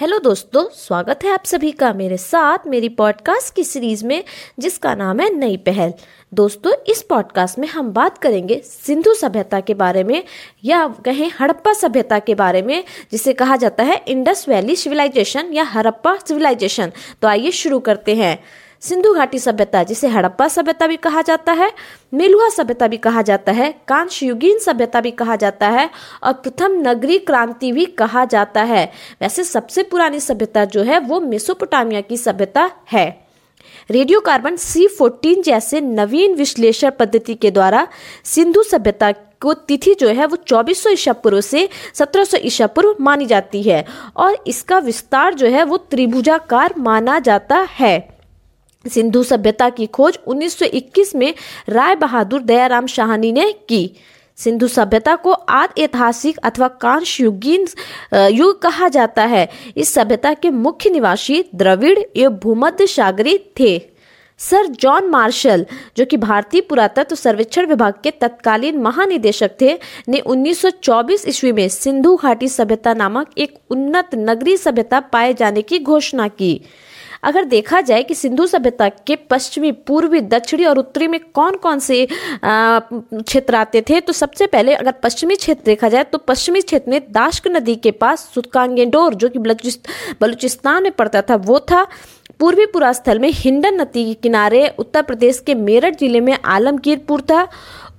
Hello दोस्तों, स्वागत है आप सभी का मेरे साथ मेरी पॉडकास्ट की सीरीज़ में, जिसका नाम है नई पहल। दोस्तों, इस पॉडकास्ट में हम बात करेंगे सिंधु सभ्यता के बारे में, या कहें हड़प्पा सभ्यता के बारे में, जिसे कहा जाता है इंडस वैली सिविलाइजेशन या हड़प्पा सिविलाइजेशन तो आइए शुरू करते हैं। सिंधु घाटी सभ्यता, जिसे हड़प्पा सभ्यता भी कहा जाता है मेलुआ सभ्यता भी कहा जाता है कांश युगीन सभ्यता भी कहा जाता है, और प्रथम नगरी क्रांति भी कहा जाता है। वैसे सबसे पुरानी सभ्यता जो है, वो मेसोपोटामिया की सभ्यता है। रेडियो कार्बन सी फोर्टीन जैसे नवीन विश्लेषण पद्धति के द्वारा सिंधु सभ्यता को तिथि जो है, वो 2400 ईसा पूर्व से 1700 ईसा पूर्व मानी जाती है, और इसका विस्तार जो है, वो त्रिभुजाकार माना जाता है। सिंधु सभ्यता की खोज 1921 में राय बहादुर दयाराम शाहनी ने की। सिंधु सभ्यता को आदि ऐतिहासिक अथवा कांश युगीन युग कहा जाता है। इस सभ्यता के मुख्य निवासी द्रविड़ एवं भूमध्य सागरी थे। सर जॉन मार्शल, जो कि भारतीय पुरातत्व सर्वेक्षण विभाग के तत्कालीन महानिदेशक थे, ने 1924 ईस्वी में सिंधु घाटी सभ्यता नामक एक उन्नत नगरी सभ्यता पाए जाने की घोषणा की। अगर देखा जाए कि सिंधु सभ्यता के पश्चिमी, पूर्वी, दक्षिणी और उत्तरी में कौन कौन से क्षेत्र आते थे तो सबसे पहले अगर पश्चिमी क्षेत्र देखा जाए तो पश्चिमी क्षेत्र में दाश्क नदी के पास सुतकांगेडोर जो कि बलूचिस्तान में पड़ता था, वो था। पूर्वी पुरास्थल में हिंडन नदी के किनारे उत्तर प्रदेश के मेरठ ज़िले में आलमगीरपुर था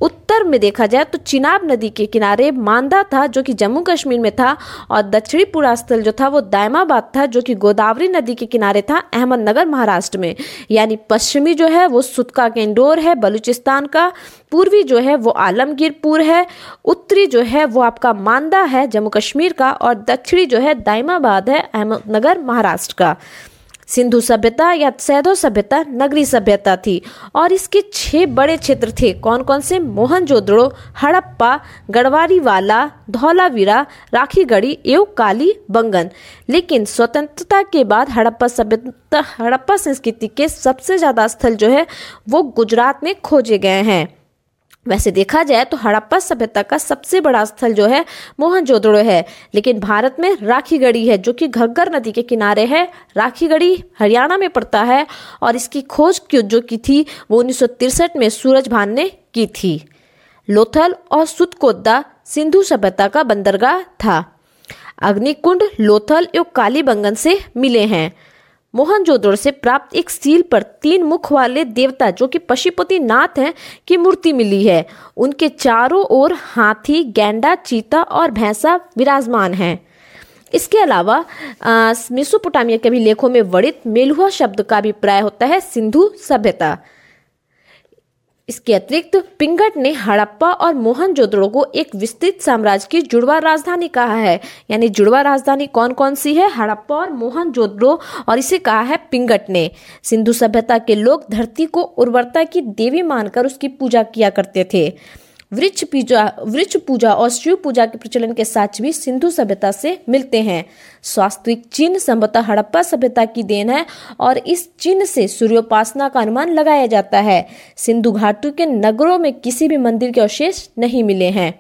उत्तर में देखा जाए तो चिनाब नदी के किनारे मांदा था, जो कि जम्मू कश्मीर में था, और दक्षिणी पुरास्थल जो था वो दायमाबाद था, जो कि गोदावरी नदी के किनारे था, अहमदनगर, महाराष्ट्र में। यानी पश्चिमी जो है वो सुतका के केंडोर है, बलूचिस्तान का। पूर्वी जो है वो आलमगीरपुर है। उत्तरी जो है वो आपका मांदा है, जम्मू कश्मीर का, और दक्षिणी जो है दायमाबाद है, अहमदनगर, महाराष्ट्र का। सिंधु सभ्यता या सैदो सभ्यता नगरी सभ्यता थी। और इसके छह बड़े क्षेत्र थे। कौन कौन से मोहनजोदड़ो हड़प्पा गढ़वारी वाला धौलावीरा, राखीगढ़ी, एवं काली बंगन। लेकिन स्वतंत्रता के बाद हड़प्पा सभ्यता, हड़प्पा संस्कृति के सबसे ज़्यादा स्थल जो है, वो गुजरात में खोजे गए हैं। वैसे देखा जाए तो हड़प्पा सभ्यता का सबसे बड़ा स्थल जो है मोहनजोदड़ो है। लेकिन भारत में राखीगढ़ी है, जो कि घग्गर नदी के किनारे है। राखीगढ़ी हरियाणा में पड़ता है और इसकी खोज जो की थी, वो उन्नीस में सूरज भान ने की थी। लोथल और सुतकोद्दा सिंधु सभ्यता का बंदरगाह था। अग्निकुंड, लोथल एवं कालीबंगन से मिले हैं। मोहनजोदड़ो से प्राप्त एक सील पर तीन मुख वाले देवता जो कि पशुपति नाथ हैं की मूर्ति मिली है। उनके चारों ओर हाथी, गेंडा, चीता और भैंसा विराजमान हैं। इसके अलावा मेसोपोटामिया के भी लेखों में वर्णित मेलुआ शब्द का भी प्राय होता है सिंधु सभ्यता। इसके अतिरिक्त पिंगट ने हड़प्पा और मोहनजोदड़ो को एक विस्तृत साम्राज्य की जुड़वा राजधानी कहा है। यानी जुड़वा राजधानी कौन कौन सी है? हड़प्पा और मोहनजोदड़ो और इसे कहा है पिंगट ने। सिंधु सभ्यता के लोग धरती को उर्वरता की देवी मानकर उसकी पूजा किया करते थे। वृक्ष पूजा वृक्ष पूजा और शिव पूजा के प्रचलन के साथ भी सिंधु सभ्यता से मिलते हैं। स्वास्थ्यिक चिन्ह संभवतः हड़प्पा सभ्यता की देन है और इस चिन्ह से सूर्योपासना का अनुमान लगाया जाता है। सिंधु घाटू के नगरों में किसी भी मंदिर के अवशेष नहीं मिले हैं।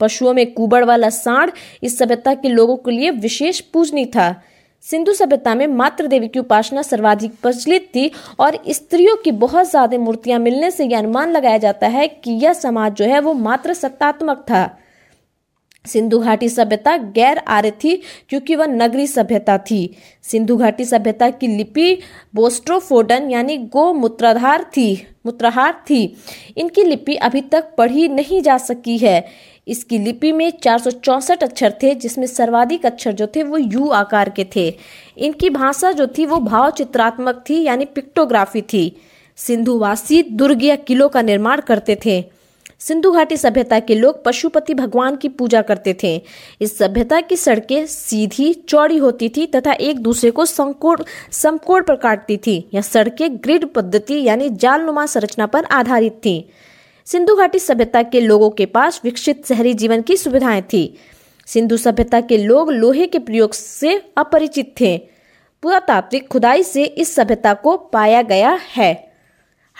पशुओं में कुबड़ वाला सांड इस सभ्यता के लोगों के लिए विशेष पूजनी था। सिंधु सभ्यता में मात्र देवी की उपासना सर्वाधिक प्रचलित थी और स्त्रियों की बहुत ज़्यादा मूर्तियाँ मिलने से यह अनुमान लगाया जाता है कि यह समाज जो है वो मात्र सत्तात्मक था। सिंधु घाटी सभ्यता गैर आर्य थी क्योंकि वह नगरी सभ्यता थी। सिंधु घाटी सभ्यता की लिपि बोस्ट्रोफोडन यानी गो मूत्राधार थी, मूत्राहार थी। इनकी लिपि अभी तक पढ़ी नहीं जा सकी है। इसकी लिपि में चार अक्षर थे, जिसमें सर्वाधिक अक्षर जो थे वो यू आकार के थे। इनकी भाषा जो थी वो भाव चित्रात्मक थी, यानी पिक्टोग्राफी थी। सिंधुवासी दुर्ग या किलों का निर्माण करते थे। सिंधु घाटी सभ्यता के लोग पशुपति भगवान की पूजा करते थे। इस सभ्यता की सड़कें सीधी चौड़ी होती थी तथा एक दूसरे को संकोण समकोण पर काटती थी। यह सड़कें ग्रिड पद्धति, यानी जालनुमा संरचना पर आधारित थी। सिंधु घाटी सभ्यता के लोगों के पास विकसित शहरी जीवन की सुविधाएँ थी। सिंधु सभ्यता के लोग लोहे के प्रयोग से अपरिचित थे। पुरातात्विक खुदाई से इस सभ्यता को पाया गया है।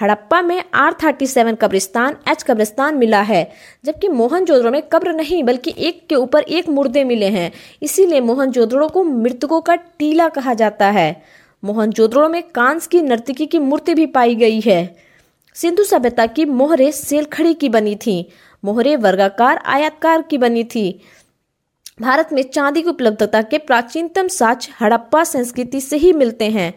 हड़प्पा में आर थर्टी सेवन कब्रिस्तान एच कब्रिस्तान मिला है, जबकि मोहनजोदड़ो में कब्र नहीं, बल्कि एक के ऊपर एक मुर्दे मिले हैं। इसीलिए मोहनजोदड़ो को मृतकों का टीला कहा जाता है। मोहनजोदड़ो में कांस की नर्तकी की मूर्ति भी पाई गई है। सिंधु सभ्यता की मोहरे सेलखड़ी की बनी थी। मोहरे वर्गाकार, आयातकार की बनी थी। भारत में चांदी की उपलब्धता के प्राचीनतम साक्ष हड़प्पा संस्कृति से ही मिलते हैं।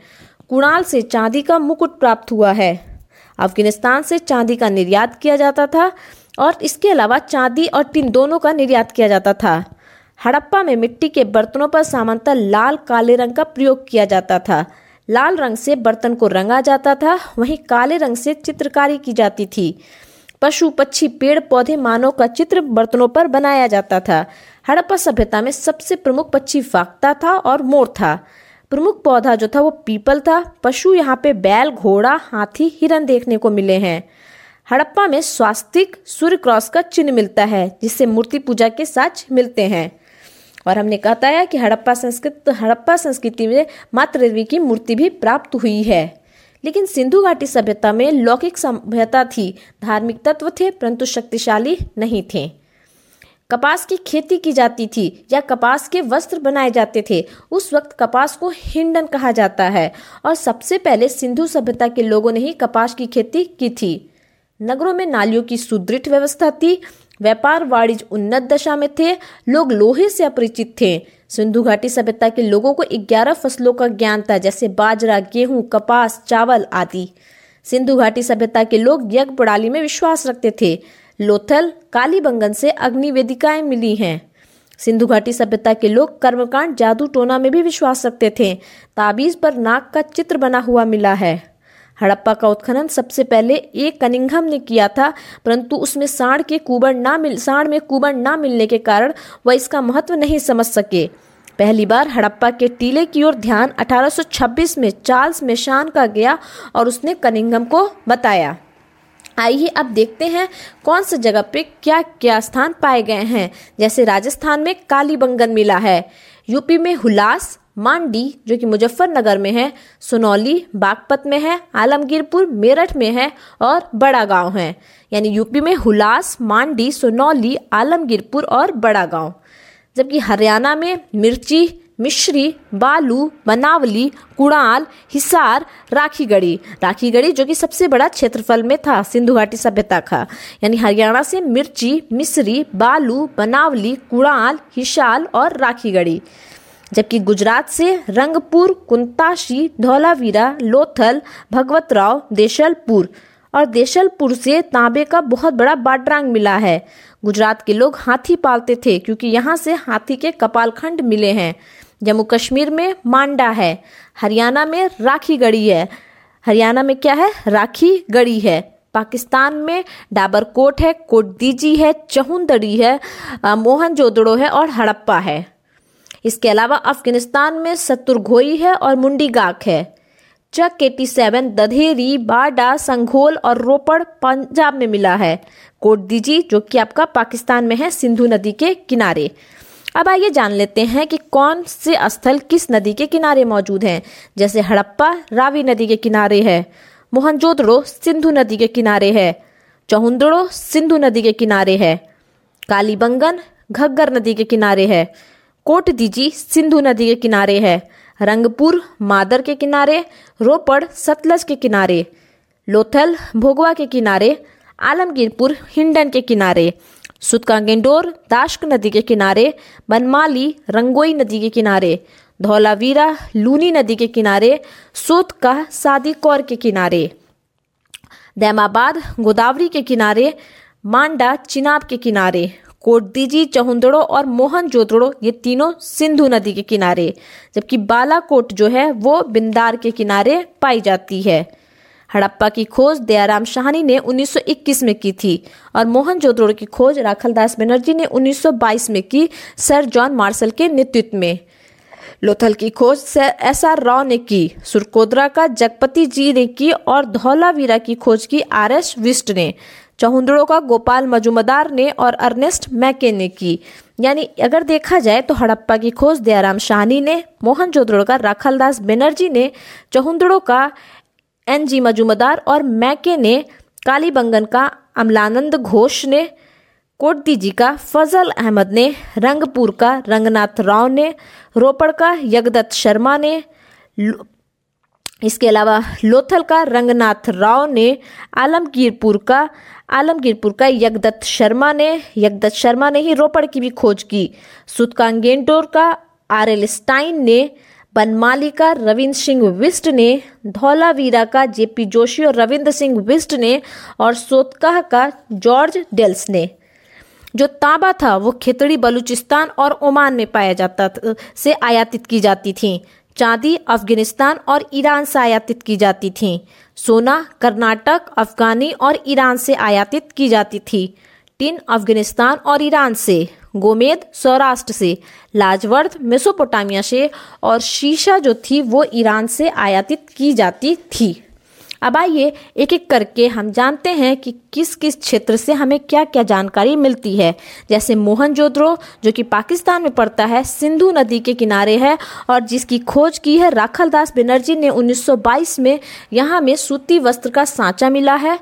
कुणाल से चांदी का मुकुट प्राप्त हुआ है। अफ़गानिस्तान से चांदी का निर्यात किया जाता था और इसके अलावा चांदी और टिन दोनों का निर्यात किया जाता था। हड़प्पा में मिट्टी के बर्तनों पर सामान्यतः लाल, काले रंग का प्रयोग किया जाता था। लाल रंग से बर्तन को रंगा जाता था, वहीं काले रंग से चित्रकारी की जाती थी। पशु, पक्षी, पेड़, पौधे, मानव का चित्र बर्तनों पर बनाया जाता था। हड़प्पा सभ्यता में सबसे प्रमुख पक्षी फाकता था और मोर था। प्रमुख पौधा जो था वो पीपल था। पशु यहाँ पे बैल, घोड़ा, हाथी, हिरन देखने को मिले हैं। हड़प्पा में स्वास्तिक सूर्य क्रॉस का चिन्ह मिलता है, जिससे मूर्ति पूजा के साथ मिलते हैं। और हमने है कि हड़प्पा संस्कृत, हड़प्पा संस्कृति में मातृ देवी की मूर्ति भी प्राप्त हुई है। लेकिन सिंधु घाटी सभ्यता में लौकिक सभ्यता थी, धार्मिक तत्व थे, परंतु शक्तिशाली नहीं थे। कपास की खेती की जाती थी या कपास के वस्त्र बनाए जाते थे, उस वक्त कपास को हिंडन कहा जाता है और सबसे पहले सिंधु सभ्यता के लोगों ने ही कपास की खेती की थी। नगरों में नालियों की सुदृढ़ व्यवस्था थी व्यापार वाणिज्य उन्नत दशा में थे, लोग लोहे से अपरिचित थे। सिंधु घाटी सभ्यता के लोगों को 11 फ़सलों का ज्ञान था, जैसे बाजरा, गेहूँ, कपास, चावल आदि। सिंधु घाटी सभ्यता के लोग यज्ञ प्रणाली में विश्वास रखते थे। लोथल कालीबंगन से अग्नि वेदिकाएँ मिली हैं। सिंधु घाटी सभ्यता के लोग कर्मकांड जादू टोना में भी विश्वास रखते थे। ताबीज पर नाक का चित्र बना हुआ मिला है। हड़प्पा का उत्खनन सबसे पहले एक कनिंघम ने किया था, परंतु उसमें साढ़ के कुबड़ ना मिल, साढ़ में कुबड़ ना मिलने के कारण वह इसका महत्व नहीं समझ सके। पहली बार हड़प्पा के टीले की ओर ध्यान 1826 में चार्ल्स मेशान का गया और उसने कनिंघम को बताया। आइए अब देखते हैं कौन से जगह पे क्या क्या स्थान पाए गए हैं। जैसे राजस्थान में कालीबंगन मिला है, यूपी में हुलास मांडी, जो कि मुजफ्फरनगर में है, सुनौली, बागपत में है, आलमगीरपुर, मेरठ में है और बड़ा गाँव है। यानी यूपी में हुलास, मांडी, सुनौली, आलमगीरपुर और बड़ा गाँव जबकि हरियाणा में मिर्ची, मिश्री, बालू, बनावली कुड़ाल हिसार, राखीगढ़ी। राखीगढ़ी, जो कि सबसे बड़ा क्षेत्रफल में था सिंधु घाटी सभ्यता का। यानी हरियाणा से मिर्ची, मिश्री, बालू, बनावली कुड़ाल हिसाल और राखीगढ़ी। जबकि गुजरात से रंगपुर, कुंताशी, धौलावीरा, लोथल, भगवतराव, देशलपुर और देशलपुर से तांबे का बहुत बड़ा बाड्रांग मिला है। गुजरात के लोग हाथी पालते थे क्योंकि यहाँ से हाथी के कपालखंड मिले हैं। जम्मू कश्मीर में मांडा है। हरियाणा में राखी गढ़ी है। हरियाणा में क्या है? राखी गढ़ी है। पाकिस्तान में डाबरकोट है, कोटदीजी है, चहुंदड़ी है मोहन जोदड़ो है और हड़प्पा है। इसके अलावा अफ़गानिस्तान में सतुरघोई है और मुंडीगाक है। चक एटी सेवन दधेरी, बाडा, संघोल और रोपड़ पंजाब में मिला है। कोटदीजी जो कि आपका पाकिस्तान में है, सिंधु नदी के किनारे। अब आइए जान लेते हैं कि कौन से स्थल किस नदी के किनारे मौजूद हैं। जैसे हड़प्पा, रावी नदी के किनारे है। मोहनजोदड़ो, सिंधु नदी के किनारे है। चौहुंदड़ो, सिंधु नदी के किनारे है। कालीबंगन, घग्गर नदी के किनारे है। कोट दीजी सिंधु नदी के किनारे है। रंगपुर, मादर के किनारे, रोपड़, सतलज के किनारे, लोथल, भोगवा के किनारे, आलमगीरपुर, हिंडन के किनारे सुतकागेंडोर दाश्क नदी के किनारे, बनमाली, रंगोई नदी के किनारे, धौलावीरा, लूनी नदी के किनारे, सोतका, सादी कौर के किनारे, दैमाबाद, गोदावरी के किनारे, मांडा, चिनाब के किनारे। कोटदीजी, चहुंदड़ो और मोहन जोदड़ो ये तीनों सिंधु नदी के किनारे, जबकि बालाकोट जो है, वो बिंदार के किनारे पाई जाती है। हड़प्पा की खोज दयाराम शाहनी ने 1921 में की थी, और मोहन जोदड़ो की खोज राखलदास बनर्जी ने 1922 में की, सर जॉन मार्शल के नेतृत्व में। लोथल की खोज एस आर राव ने की, सुरकोदरा का जगपति जी ने की, और धौलावीरा की खोज की आर एस विस्ट ने। चौहुंदड़ों का गोपाल मजुमदार ने और अर्नेस्ट मैके ने की। यानी अगर देखा जाए तो हड़प्पा की खोज दयाराम शाहनी ने, मोहन जोदड़ो का राखलदास बनर्जी ने, चौहुंदड़ों का एन जी मजूमदार और मैके ने, कालीबंगन का अमलानंद घोष ने, कोटदी जी का फजल अहमद ने, रंगपुर का रंगनाथ राव ने, रोपड़ का यगदत्त शर्मा ने इसके अलावा लोथल का रंगनाथ राव ने, आलमगीरपुर का आलमगीरपुर का यगदत्त शर्मा ने यगदत्त शर्मा ने ही रोपड़ की भी खोज की। सुतकांगेंटोर का आर एल स्टाइन ने बनमाली का रविंद्र सिंह विस्ट ने, धौलावीरा का जेपी जोशी और रविंद्र सिंह विस्ट ने और सोतकाह का जॉर्ज डेल्स ने। जो तांबा था, वो खितड़ी बलूचिस्तान और ओमान में पाया जाता से आयातित की जाती थी। चांदी, अफ़गानिस्तान और ईरान से आयातित की जाती थी। सोना, कर्नाटक, अफगानी और ईरान से आयातित की जाती थी। टिन, अफ़गानिस्तान और ईरान से। गोमेद, सौराष्ट्र से। लाजवर्द मेसोपोटामिया से। और शीशा जो थी, वो ईरान से आयातित की जाती थी। अब आइए एक एक करके हम जानते हैं कि किस किस क्षेत्र से हमें क्या क्या जानकारी मिलती है। जैसे मोहनजोदड़ो जो कि पाकिस्तान में पड़ता है, सिंधु नदी के किनारे है और जिसकी खोज की है राखल दास बनर्जी ने 1922 में। यहाँ में सूती वस्त्र का सांचा मिला है,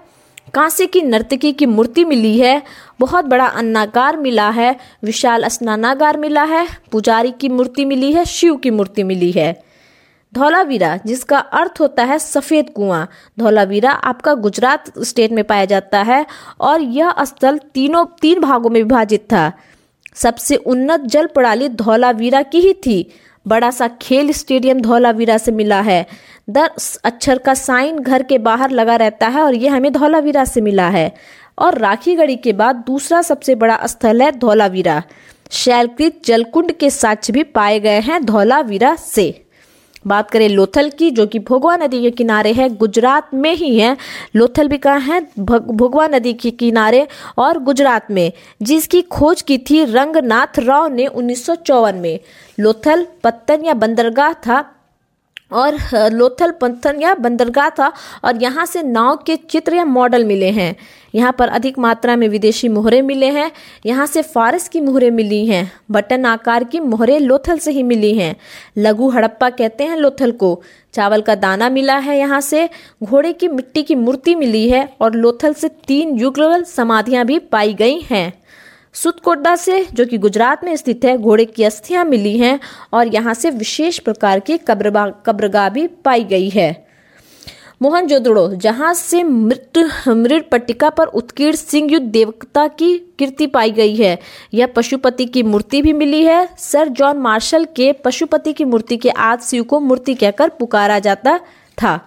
कांसे की नर्तकी की मूर्ति मिली है, बहुत बड़ा अन्नागार मिला है, विशाल स्नानागार मिला है, पुजारी की मूर्ति मिली है, शिव की मूर्ति मिली है। धौलावीरा, जिसका अर्थ होता है सफ़ेद कुआँ। धौलावीरा आपका गुजरात स्टेट में पाया जाता है और यह स्थल तीनों, तीन भागों में विभाजित था। सबसे उन्नत जल प्रणाली धौलावीरा की ही थी। बड़ा सा खेल स्टेडियम धौलावीरा से मिला है। दस अक्षर का साइन घर के बाहर लगा रहता है और यह हमें धौलावीरा से मिला है। और राखीगढ़ी के बाद दूसरा सबसे बड़ा स्थल है धौलावीरा। शैलकृत जलकुंड के साक्ष्य भी पाए गए हैं धौलावीरा से। बात करें लोथल की, जो कि भोगवा नदी के किनारे है, गुजरात में ही है। लोथल भी कहा है? भोगवा नदी के किनारे और गुजरात में, जिसकी खोज की थी रंगनाथ राव ने उन्नीस सौ चौवन में। लोथल, पत्तन या बंदरगाह था और लोथल पंथन या बंदरगाह था और यहाँ से नाव के चित्र या मॉडल मिले हैं। यहाँ पर अधिक मात्रा में विदेशी मोहरे मिले हैं। यहाँ से फारस की मोहरे मिली हैं। बटन आकार की मोहरे लोथल से ही मिली हैं। लघु हड़प्पा कहते हैं लोथल को। चावल का दाना मिला है यहाँ से। घोड़े की मिट्टी की मूर्ति मिली है और लोथल से तीन युगल समाधियाँ भी पाई गई हैं। सुतकोटा से, जो कि गुजरात में स्थित है, घोड़े की अस्थियाँ मिली हैं और यहाँ से विशेष प्रकार की कब्रबा कब्रगाह भी पाई गई है। मोहनजोदड़ो जहाँ से मृत मृत पट्टिका पर उत्कीर्ण सिंह युद्ध देवता की कीर्ति पाई गई है, यह पशुपति की मूर्ति भी मिली है। सर जॉन मार्शल के पशुपति की मूर्ति के आज शिव को मूर्ति कहकर पुकारा जाता था।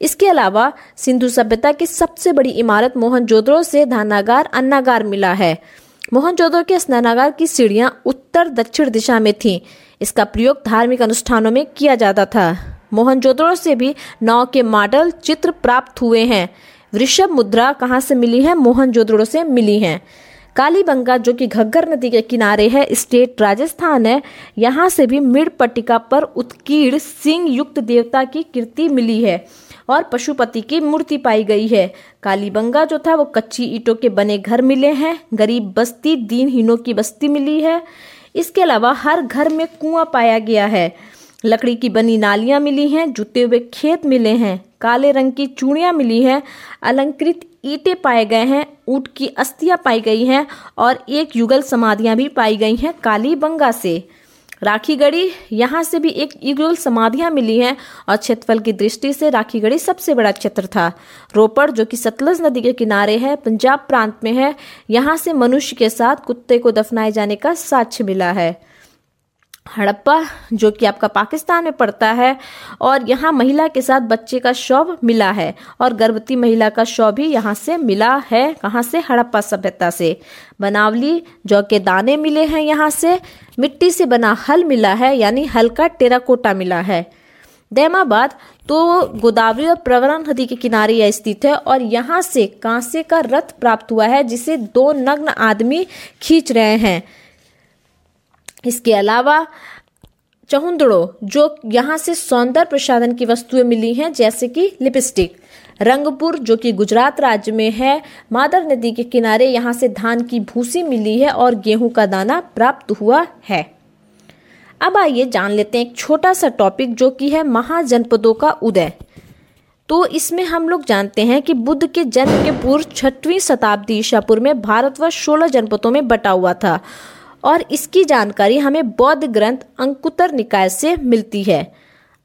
इसके अलावा, सिंधु सभ्यता की सबसे बड़ी इमारत मोहनजोदड़ो से धानागार अन्नागार मिला है। मोहनजोदड़ो के स्नानागार की सीढ़ियाँ उत्तर दक्षिण दिशा में थीं। इसका प्रयोग धार्मिक अनुष्ठानों में किया जाता था। मोहनजोदड़ो से भी नाव के मॉडल चित्र प्राप्त हुए हैं। वृषभ मुद्रा कहाँ से मिली है? मोहनजोदड़ो से मिली है। कालीबंगा, जो कि घग्गर नदी के किनारे है, स्टेट राजस्थान है, यहाँ से भी मिड पट्टिका पर उत्कीर्ण सिंह युक्त देवता की कीर्ति मिली है। और पशुपति की मूर्ति पाई गई है। कालीबंगा जो था, वो कच्ची ईटों के बने घर मिले हैं। गरीब बस्ती दीनहीनों की बस्ती मिली है। इसके अलावा हर घर में कुआँ पाया गया है। लकड़ी की बनी नालियाँ मिली हैं, जुते हुए खेत मिले हैं, काले रंग की चूड़ियाँ मिली हैं, अलंकृत ईटे पाए गए हैं, ऊट की अस्थियाँ पाई गई हैं और एक युगल समाधियाँ भी पाई गई हैं कालीबंगा से। राखीगढ़ी, यहाँ से भी एक युगल समाधियाँ मिली हैं और क्षेत्रफल की दृष्टि से राखी गढ़ी सबसे बड़ा क्षेत्र था। रोपड़, जो कि सतलज नदी के किनारे है, पंजाब प्रांत में है, यहाँ से मनुष्य के साथ कुत्ते को दफनाए जाने का साक्ष्य मिला है। हड़प्पा, जो कि आपका पाकिस्तान में पड़ता है, और यहाँ महिला के साथ बच्चे का शव मिला है, और गर्भवती महिला का शव भी यहाँ से मिला है, कहाँ से? हड़प्पा सभ्यता से। बनावली, जौ के दाने मिले हैं यहाँ से, मिट्टी से बना हल मिला है, यानी हल का टेराकोटा मिला है। दैमाबाद तो गोदावरी और प्रवरा नदी के किनारे यह स्थित है, और यहाँ से कांसे का रथ प्राप्त हुआ है, जिसे दो नग्न आदमी खींच रहे हैं। इसके अलावा चहुंदड़ो, जो यहाँ से सौंदर्य प्रसाधन की वस्तुएँ मिली हैं, जैसे कि लिपस्टिक। रंगपुर, जो कि गुजरात राज्य में है, मादर नदी के किनारे यहाँ से धान की भूसी मिली है और गेहूँ का दाना प्राप्त हुआ है। अब आइए जान लेते हैं एक छोटा सा टॉपिक जो कि है महाजनपदों का उदय। तो इसमें हम लोग जानते हैं कि बुद्ध के जन्म के पूर्व छठवीं शताब्दी ईशापुर में भारतवर्ष सोलह जनपदों में बटा हुआ था। और इसकी जानकारी हमें बौद्ध ग्रंथ अंकुतर निकाय से मिलती है।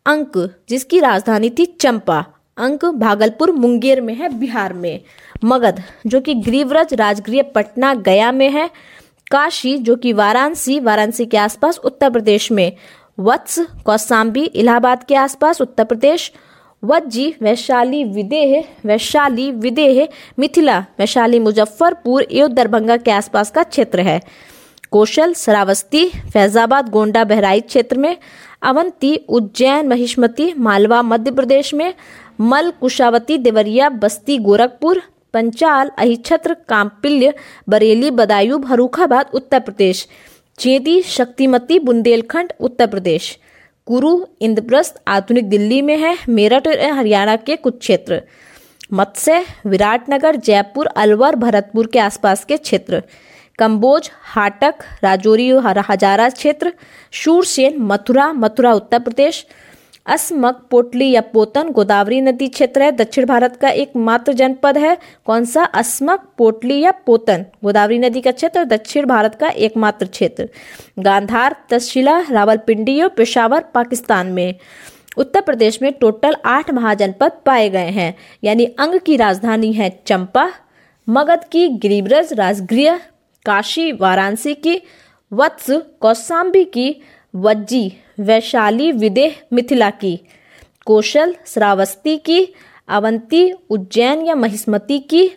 अंक, जिसकी राजधानी थी चंपा। अंक भागलपुर मुंगेर में है, बिहार में। मगध, जो कि ग्रीवरज राजगृह पटना गया में है। काशी, जो कि वाराणसी वाराणसी के आसपास उत्तर प्रदेश में। वत्स कौसाम्बी इलाहाबाद के आसपास उत्तर प्रदेश। वज्जी, वैशाली विदेह वैशाली विदेह, मिथिला, वैशाली मुजफ्फरपुर, एवं दरभंगा के आसपास का क्षेत्र है। कौशल श्रावस्ती फैजाबाद, गोंडा, बहराइच क्षेत्र में, अवंती, उज्जैन, महिष्मती, मालवा, मध्य प्रदेश में, मल, कुशावती, देवरिया, बस्ती, गोरखपुर, पंचाल अहिछत्र काम्पिल्य बरेली, बदायूं फरूखाबाद उत्तर प्रदेश चेदी शक्तिमती, बुंदेलखंड, उत्तर प्रदेश। कुरु, इंद्रप्रस्थ, आधुनिक दिल्ली में है, मेरठ, हरियाणा के कुछ क्षेत्र। मत्स्य, विराटनगर, जयपुर, अलवर, भरतपुर के आसपास के क्षेत्र। कंबोज हाटक, राजौरी हजारा क्षेत्र शूरसेन मथुरा मथुरा, उत्तर प्रदेश, असमक, पोटली या पोतन, गोदावरी नदी क्षेत्र है। दक्षिण भारत का एकमात्र जनपद है। कौन सा? असमक, पोटली या पोतन, गोदावरी नदी का क्षेत्र, दक्षिण भारत का एकमात्र क्षेत्र। गांधार तक्षशिला रावलपिंडी और पेशावर, पाकिस्तान में। उत्तर प्रदेश में टोटल आठ महाजनपद पाए गए हैं। यानी अंग की राजधानी है चंपा, मगध की गिरिब्रज, राजगृह काशी वाराणसी की वत्स कौसाम्बी की वज्जी वैशाली विदेह मिथिला की, कौशल श्रावस्ती की, अवंती उज्जैन या महिष्मती की,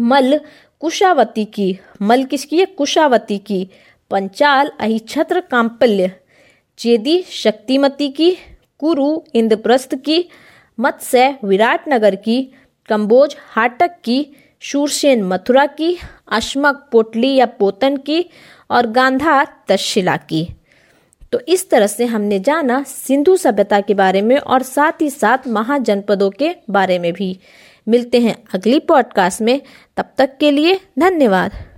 मल कुशावती की, मल किसकी है? कुशावती की, पंचाल अहिछत्र काम्पल्य चेदी शक्तिमती की, कुरु इंद्रप्रस्थ की, मत्स्य विराटनगर की, कंबोज हाटक की शूरसेन मथुरा की, अश्मक पोटली या पोतन की और गांधार तक्षशिला की। तो इस तरह से हमने जाना सिंधु सभ्यता के बारे में और साथ ही साथ महाजनपदों के बारे में भी। मिलते हैं अगली पॉडकास्ट में। तब तक के लिए धन्यवाद।